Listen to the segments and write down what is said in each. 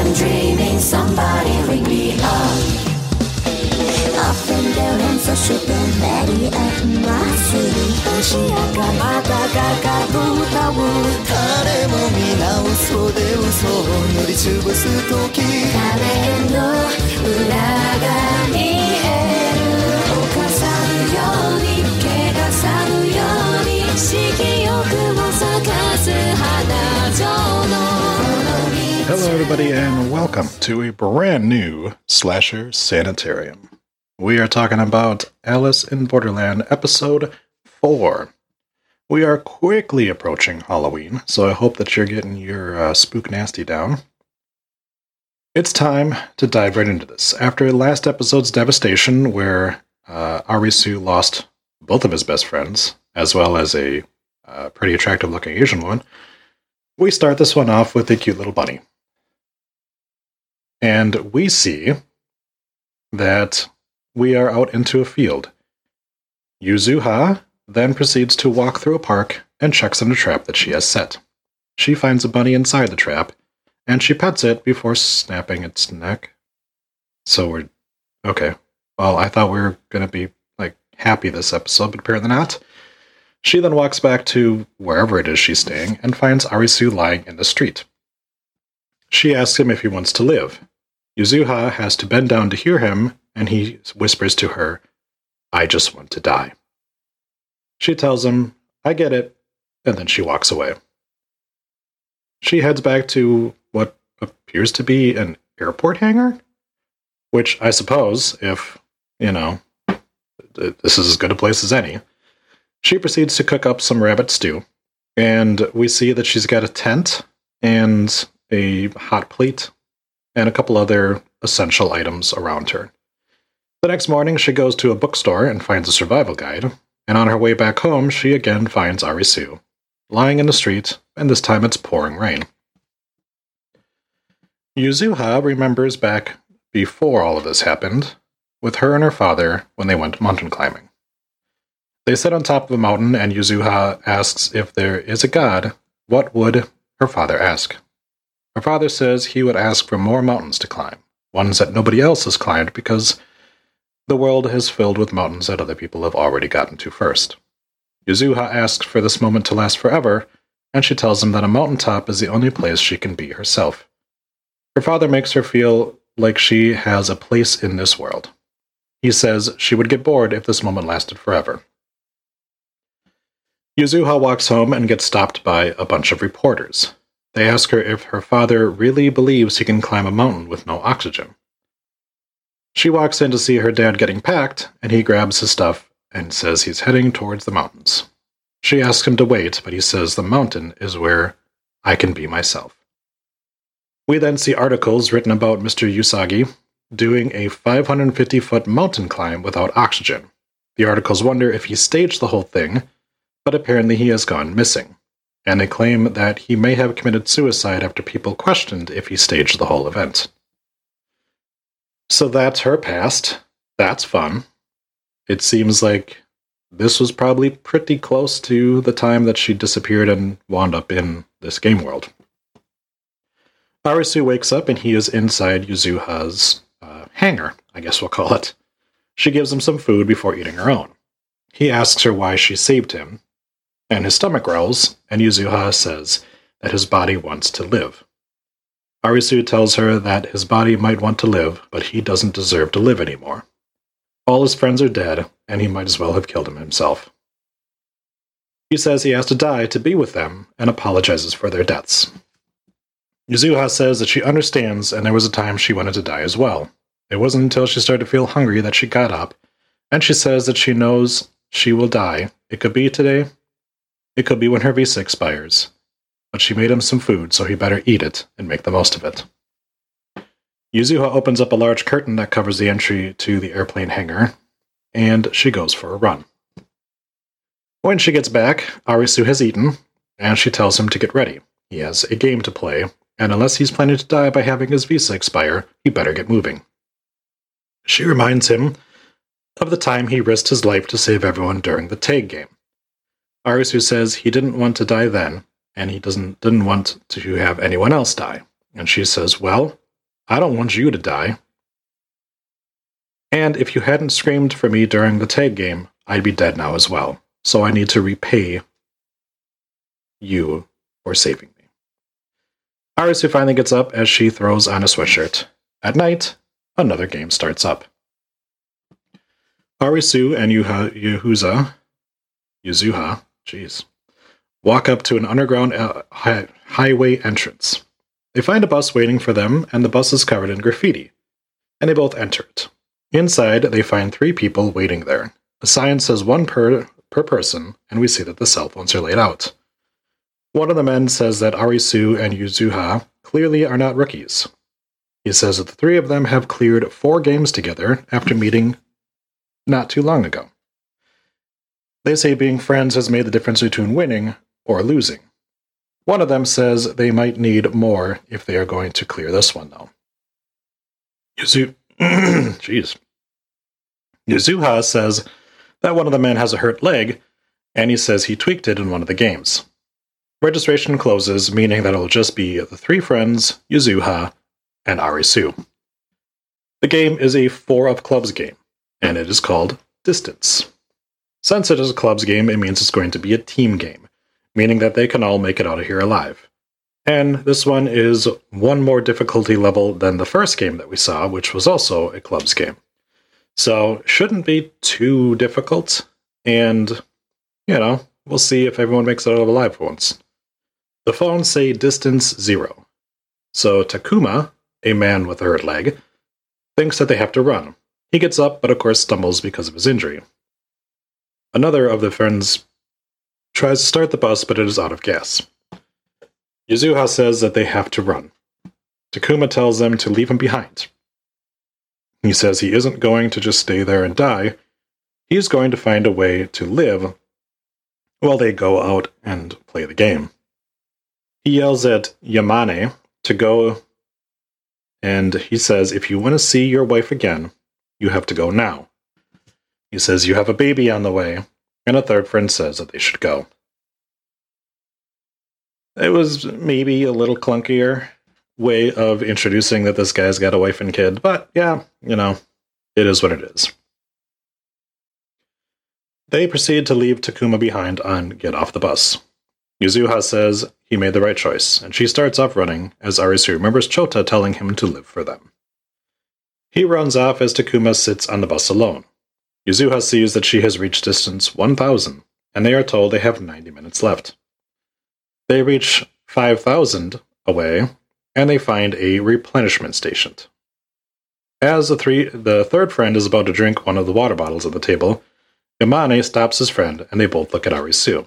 am dreaming somebody ring me up. Up and down and so super Mary at my city. 星やかまたかかぶ歌う誰も皆嘘で嘘を塗りつぶす時画面の裏が見 Hello, everybody, and welcome to a brand new Slasher Sanitarium. We are talking about Alice in Borderland episode 4. We are quickly approaching Halloween, so I hope that you're getting your uh, spook nasty down. It's time to dive right into this. After last episode's devastation, where uh, Arisu lost both of his best friends, as well as a uh, pretty attractive looking Asian woman, we start this one off with a cute little bunny. And we see that we are out into a field. Yuzuha then proceeds to walk through a park and checks on a trap that she has set. She finds a bunny inside the trap, and she pets it before snapping its neck. So we're okay. Well, I thought we were gonna be like happy this episode, but apparently not. She then walks back to wherever it is she's staying and finds Arisu lying in the street. She asks him if he wants to live. Yuzuha has to bend down to hear him, and he whispers to her, I just want to die. She tells him, I get it, and then she walks away. She heads back to what appears to be an airport hangar, which I suppose, if, you know, this is as good a place as any. She proceeds to cook up some rabbit stew, and we see that she's got a tent and a hot plate and a couple other essential items around her. The next morning, she goes to a bookstore and finds a survival guide, and on her way back home, she again finds Arisu, lying in the street, and this time it's pouring rain. Yuzuha remembers back before all of this happened, with her and her father when they went mountain climbing. They sit on top of a mountain, and Yuzuha asks if there is a god, what would her father ask? Her father says he would ask for more mountains to climb, ones that nobody else has climbed because the world is filled with mountains that other people have already gotten to first. Yuzuha asks for this moment to last forever, and she tells him that a mountaintop is the only place she can be herself. Her father makes her feel like she has a place in this world. He says she would get bored if this moment lasted forever. Yuzuha walks home and gets stopped by a bunch of reporters. They ask her if her father really believes he can climb a mountain with no oxygen. She walks in to see her dad getting packed, and he grabs his stuff and says he's heading towards the mountains. She asks him to wait, but he says the mountain is where I can be myself. We then see articles written about Mr. Usagi doing a 550 foot mountain climb without oxygen. The articles wonder if he staged the whole thing, but apparently he has gone missing, and they claim that he may have committed suicide after people questioned if he staged the whole event. So that's her past. That's fun. It seems like this was probably pretty close to the time that she disappeared and wound up in this game world. Arisu wakes up and he is inside Yuzuha's uh, hangar, I guess we'll call it. She gives him some food before eating her own. He asks her why she saved him, and his stomach growls, and Yuzuha says that his body wants to live. Arisu tells her that his body might want to live, but he doesn't deserve to live anymore. All his friends are dead, and he might as well have killed him himself. He says he has to die to be with them and apologizes for their deaths. Yuzuha says that she understands, and there was a time she wanted to die as well. It wasn't until she started to feel hungry that she got up, and she says that she knows she will die. It could be today, it could be when her visa expires. But she made him some food, so he better eat it and make the most of it. Yuzuha opens up a large curtain that covers the entry to the airplane hangar, and she goes for a run. When she gets back, Arisu has eaten, and she tells him to get ready. He has a game to play, and unless he's planning to die by having his visa expire, he better get moving. She reminds him of the time he risked his life to save everyone during the tag game. Arisu says he didn't want to die then, and he doesn't didn't want to have anyone else die. And she says, "Well, I don't want you to die. And if you hadn't screamed for me during the tag game, I'd be dead now as well. So I need to repay you for saving me. Arisu finally gets up as she throws on a sweatshirt. At night, another game starts up. Arisu and Yuha, Yuhuza, Yuzuha, jeez, walk up to an underground uh, hi- highway entrance. They find a bus waiting for them, and the bus is covered in graffiti, and they both enter it. Inside, they find three people waiting there. A sign says one per, per person, and we see that the cell phones are laid out. One of the men says that Arisu and Yuzuha clearly are not rookies. He says that the three of them have cleared four games together after meeting not too long ago. They say being friends has made the difference between winning or losing. One of them says they might need more if they are going to clear this one, though. Yuzu, jeez. Yuzuha says that one of the men has a hurt leg, and he says he tweaked it in one of the games. Registration closes, meaning that it'll just be the three friends, Yuzuha, and Arisu. The game is a four of clubs game, and it is called Distance. Since it is a clubs game, it means it's going to be a team game, meaning that they can all make it out of here alive. And this one is one more difficulty level than the first game that we saw, which was also a clubs game. So, shouldn't be too difficult. And, you know, we'll see if everyone makes it out alive for once. The phones say distance zero. So, Takuma, a man with a hurt leg, thinks that they have to run. He gets up, but of course stumbles because of his injury. Another of the friends tries to start the bus, but it is out of gas. Yuzuha says that they have to run. Takuma tells them to leave him behind. He says he isn't going to just stay there and die. He's going to find a way to live while they go out and play the game. He yells at Yamane to go, and he says, If you want to see your wife again, you have to go now. He says, You have a baby on the way, and a third friend says that they should go. It was maybe a little clunkier way of introducing that this guy's got a wife and kid, but yeah, you know, it is what it is. They proceed to leave Takuma behind and get off the bus. Yuzuha says he made the right choice, and she starts off running as Arisu remembers Chota telling him to live for them. He runs off as Takuma sits on the bus alone. Yuzuha sees that she has reached distance 1000, and they are told they have 90 minutes left. They reach 5000 away, and they find a replenishment station. As the, three, the third friend is about to drink one of the water bottles at the table, Yamane stops his friend, and they both look at Arisu.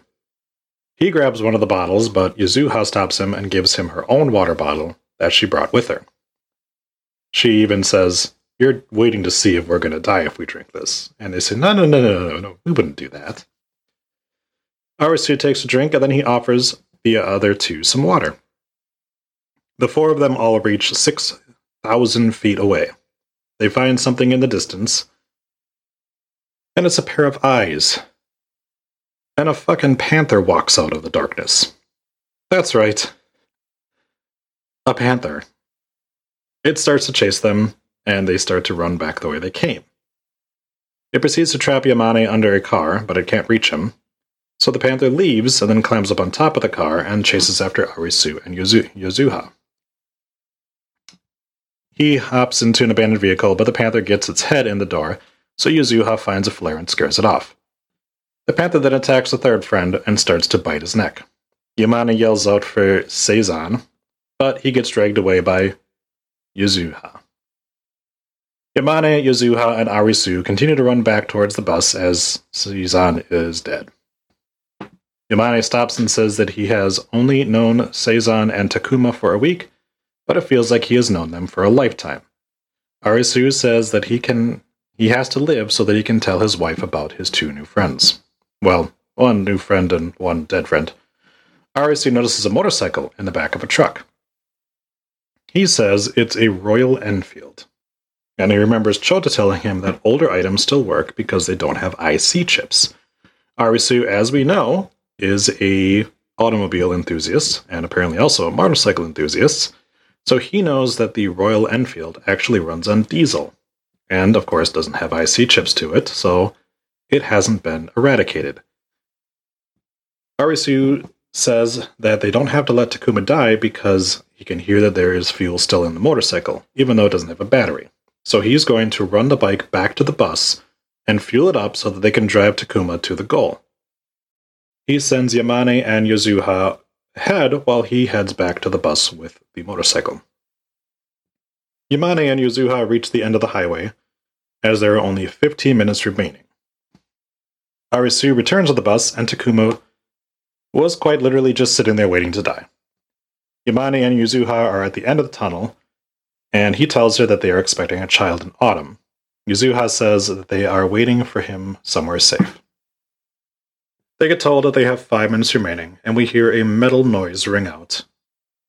He grabs one of the bottles, but Yuzuha stops him and gives him her own water bottle that she brought with her. She even says, You're waiting to see if we're going to die if we drink this. And they say, No, no, no, no, no, no, we wouldn't do that. Arisu takes a drink, and then he offers the other two some water. The four of them all reach 6,000 feet away. They find something in the distance, and it's a pair of eyes. And a fucking panther walks out of the darkness. That's right. A panther. It starts to chase them, and they start to run back the way they came. It proceeds to trap Yamane under a car, but it can't reach him. So the panther leaves and then climbs up on top of the car and chases after Arisu and Yozu- Yozuha. He hops into an abandoned vehicle, but the panther gets its head in the door, so Yuzuha finds a flare and scares it off. The panther then attacks the third friend and starts to bite his neck. Yamane yells out for Seizan, but he gets dragged away by Yuzuha. Yamane, Yuzuha, and Arisu continue to run back towards the bus as Seizan is dead. Yamane stops and says that he has only known Seizan and Takuma for a week, but it feels like he has known them for a lifetime. Arisu says that he can he has to live so that he can tell his wife about his two new friends. Well, one new friend and one dead friend. Arisu notices a motorcycle in the back of a truck. He says it's a Royal Enfield. And he remembers Chota telling him that older items still work because they don't have IC chips. Arisu, as we know, is a automobile enthusiast and apparently also a motorcycle enthusiast. So he knows that the Royal Enfield actually runs on diesel, and of course doesn't have IC chips to it, so it hasn't been eradicated. Arisu says that they don't have to let Takuma die because he can hear that there is fuel still in the motorcycle, even though it doesn't have a battery. So he's going to run the bike back to the bus and fuel it up so that they can drive Takuma to the goal. He sends Yamane and Yuzuha ahead while he heads back to the bus with the motorcycle. Yamane and Yuzuha reach the end of the highway, as there are only 15 minutes remaining. Arisu returns to the bus, and Takuma was quite literally just sitting there waiting to die. Yamane and Yuzuha are at the end of the tunnel, and he tells her that they are expecting a child in autumn. Yuzuha says that they are waiting for him somewhere safe. They get told that they have five minutes remaining, and we hear a metal noise ring out.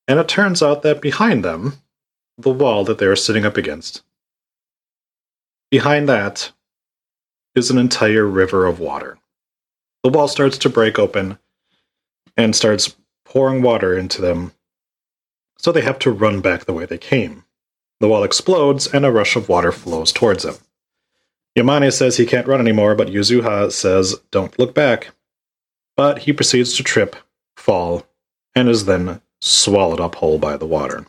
And it turns out that behind them, the wall that they are sitting up against, behind that is an entire river of water. The wall starts to break open and starts pouring water into them, so they have to run back the way they came. The wall explodes, and a rush of water flows towards them. Yamane says he can't run anymore, but Yuzuha says, Don't look back. But he proceeds to trip, fall, and is then swallowed up whole by the water.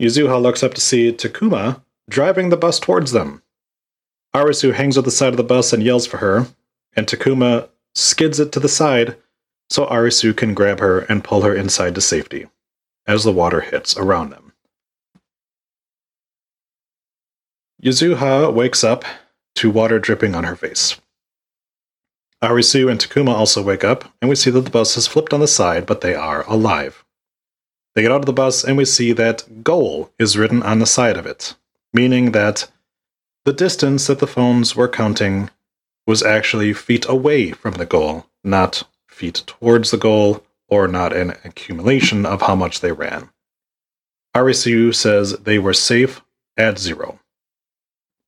Yuzuha looks up to see Takuma driving the bus towards them. Arisu hangs at the side of the bus and yells for her, and Takuma skids it to the side so Arisu can grab her and pull her inside to safety as the water hits around them. Yuzuha wakes up to water dripping on her face. Arisu and Takuma also wake up, and we see that the bus has flipped on the side, but they are alive. They get out of the bus, and we see that goal is written on the side of it, meaning that the distance that the phones were counting was actually feet away from the goal, not feet towards the goal, or not an accumulation of how much they ran. Arisu says they were safe at zero.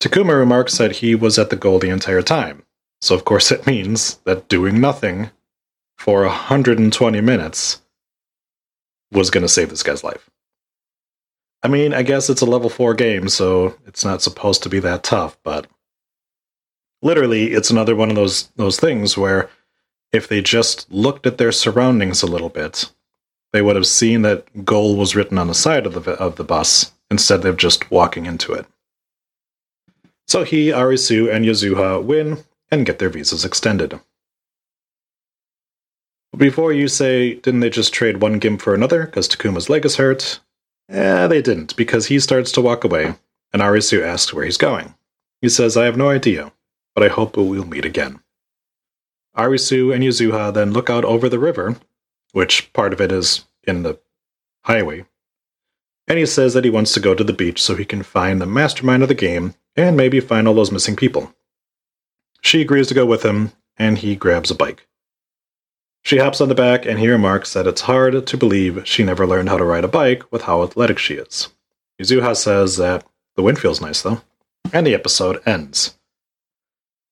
Takuma remarks that he was at the goal the entire time, so of course it means that doing nothing for 120 minutes was going to save this guy's life. I mean, I guess it's a level 4 game, so it's not supposed to be that tough, but literally it's another one of those those things where if they just looked at their surroundings a little bit, they would have seen that goal was written on the side of the of the bus instead of just walking into it. So he, Arisu, and Yuzuha win and get their visas extended. Before you say, didn't they just trade one gimp for another because Takuma's leg is hurt? Eh, they didn't, because he starts to walk away, and Arisu asks where he's going. He says, I have no idea, but I hope we'll meet again. Arisu and Yuzuha then look out over the river, which part of it is in the highway, and he says that he wants to go to the beach so he can find the mastermind of the game and maybe find all those missing people. She agrees to go with him, and he grabs a bike. She hops on the back, and he remarks that it's hard to believe she never learned how to ride a bike with how athletic she is. Yuzuha says that the wind feels nice, though, and the episode ends.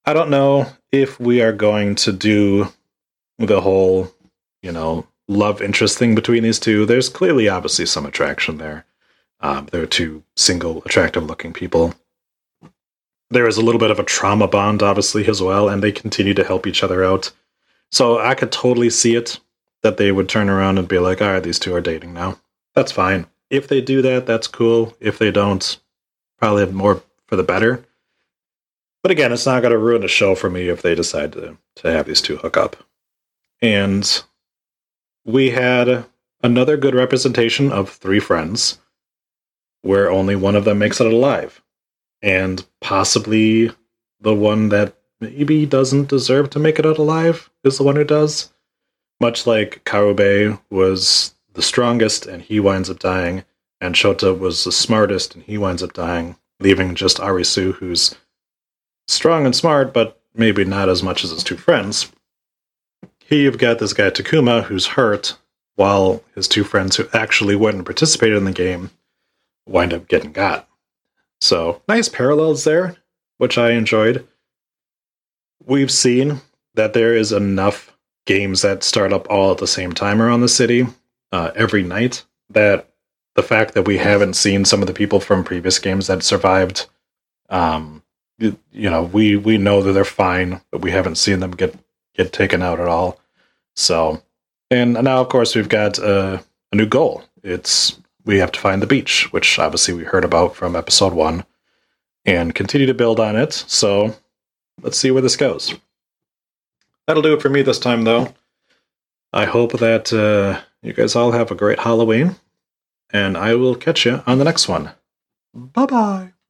I don't know if we are going to do the whole, you know, love interest thing between these two. There's clearly, obviously, some attraction there. Um, they're two single, attractive looking people. There is a little bit of a trauma bond, obviously, as well, and they continue to help each other out. So I could totally see it that they would turn around and be like, all right, these two are dating now. That's fine. If they do that, that's cool. If they don't, probably more for the better. But again, it's not going to ruin the show for me if they decide to, to have these two hook up. And we had another good representation of three friends where only one of them makes it alive. And possibly the one that maybe doesn't deserve to make it out alive is the one who does. Much like Karube was the strongest and he winds up dying, and Chota was the smartest and he winds up dying, leaving just Arisu, who's strong and smart, but maybe not as much as his two friends. Here you've got this guy Takuma who's hurt, while his two friends who actually went and participated in the game wind up getting got. So nice parallels there, which I enjoyed. We've seen that there is enough games that start up all at the same time around the city uh, every night that the fact that we haven't seen some of the people from previous games that survived, um, you, know, we we know that they're fine, but we haven't seen them get get taken out at all. So, and now of course we've got uh, a new goal. It's we have to find the beach, which obviously we heard about from episode one, and continue to build on it. So, let's see where this goes. That'll do it for me this time, though. I hope that uh, you guys all have a great Halloween, and I will catch you on the next one. Bye bye.